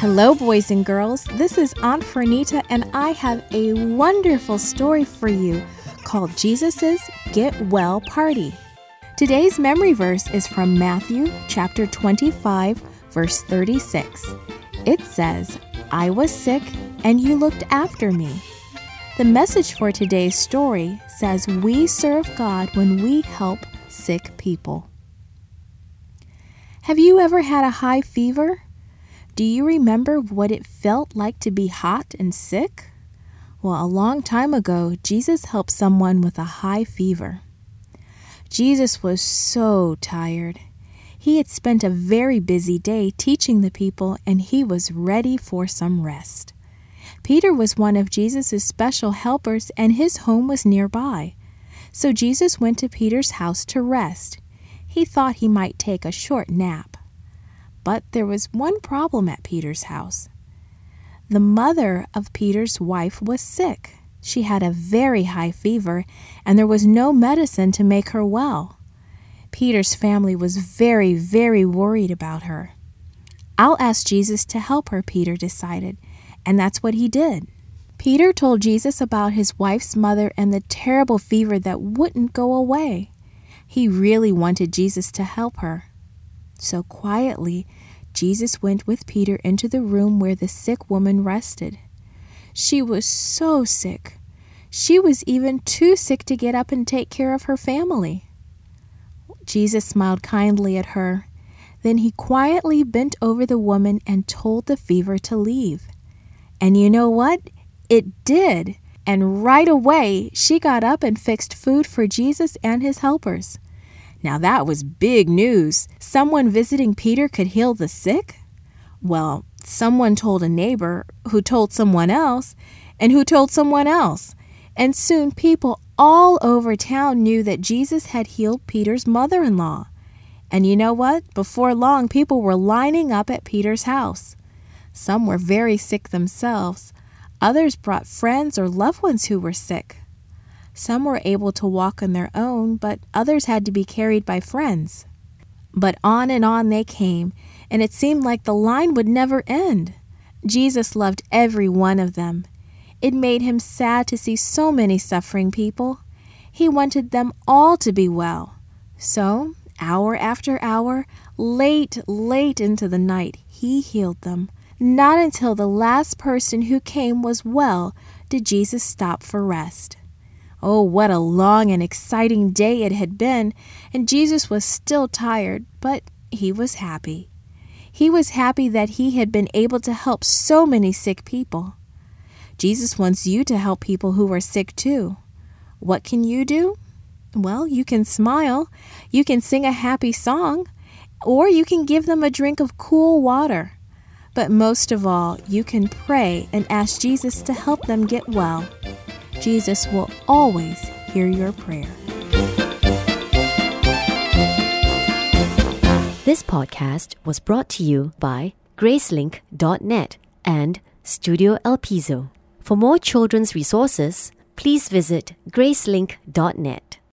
Hello, boys and girls. This is Aunt Fernita, and I have a wonderful story for you called Jesus's Get Well Party. Today's memory verse is from Matthew chapter 25, verse 36. It says, I was sick, and you looked after me. The message for today's story says we serve God when we help sick people. Have you ever had a high fever? Do you remember what it felt like to be hot and sick? Well, a long time ago, Jesus helped someone with a high fever. Jesus was so tired. He had spent a very busy day teaching the people, and he was ready for some rest. Peter was one of Jesus' special helpers, and his home was nearby. So Jesus went to Peter's house to rest. He thought he might take a short nap. But there was one problem at Peter's house. The mother of Peter's wife was sick. She had a very high fever, and there was no medicine to make her well. Peter's family was very, very worried about her. I'll ask Jesus to help her, Peter decided, and that's what he did. Peter told Jesus about his wife's mother and the terrible fever that wouldn't go away. He really wanted Jesus to help her. So quietly, Jesus went with Peter into the room where the sick woman rested. She was so sick. She was even too sick to get up and take care of her family. Jesus smiled kindly at her. Then he quietly bent over the woman and told the fever to leave. And you know what? It did. And right away, she got up and fixed food for Jesus and his helpers. Now that was big news. Someone visiting Peter could heal the sick? Well, someone told a neighbor, who told someone else, and who told someone else. And soon people all over town knew that Jesus had healed Peter's mother in law. And you know what? Before long, people were lining up at Peter's house. Some were very sick themselves. Others brought friends or loved ones who were sick. Some were able to walk on their own, but others had to be carried by friends. But on and on they came, and it seemed like the line would never end. Jesus loved every one of them. It made him sad to see so many suffering people. He wanted them all to be well. So, hour after hour, late, late into the night, he healed them. Not until the last person who came was well did Jesus stop for rest. Oh, what a long and exciting day it had been, and Jesus was still tired, but he was happy. He was happy that he had been able to help so many sick people. Jesus wants you to help people who are sick too. What can you do? Well, you can smile, you can sing a happy song, or you can give them a drink of cool water. But most of all, you can pray and ask Jesus to help them get well. Jesus will always hear your prayer. This podcast was brought to you by Gracelink.net and Studio El Piso. For more children's resources, please visit Gracelink.net.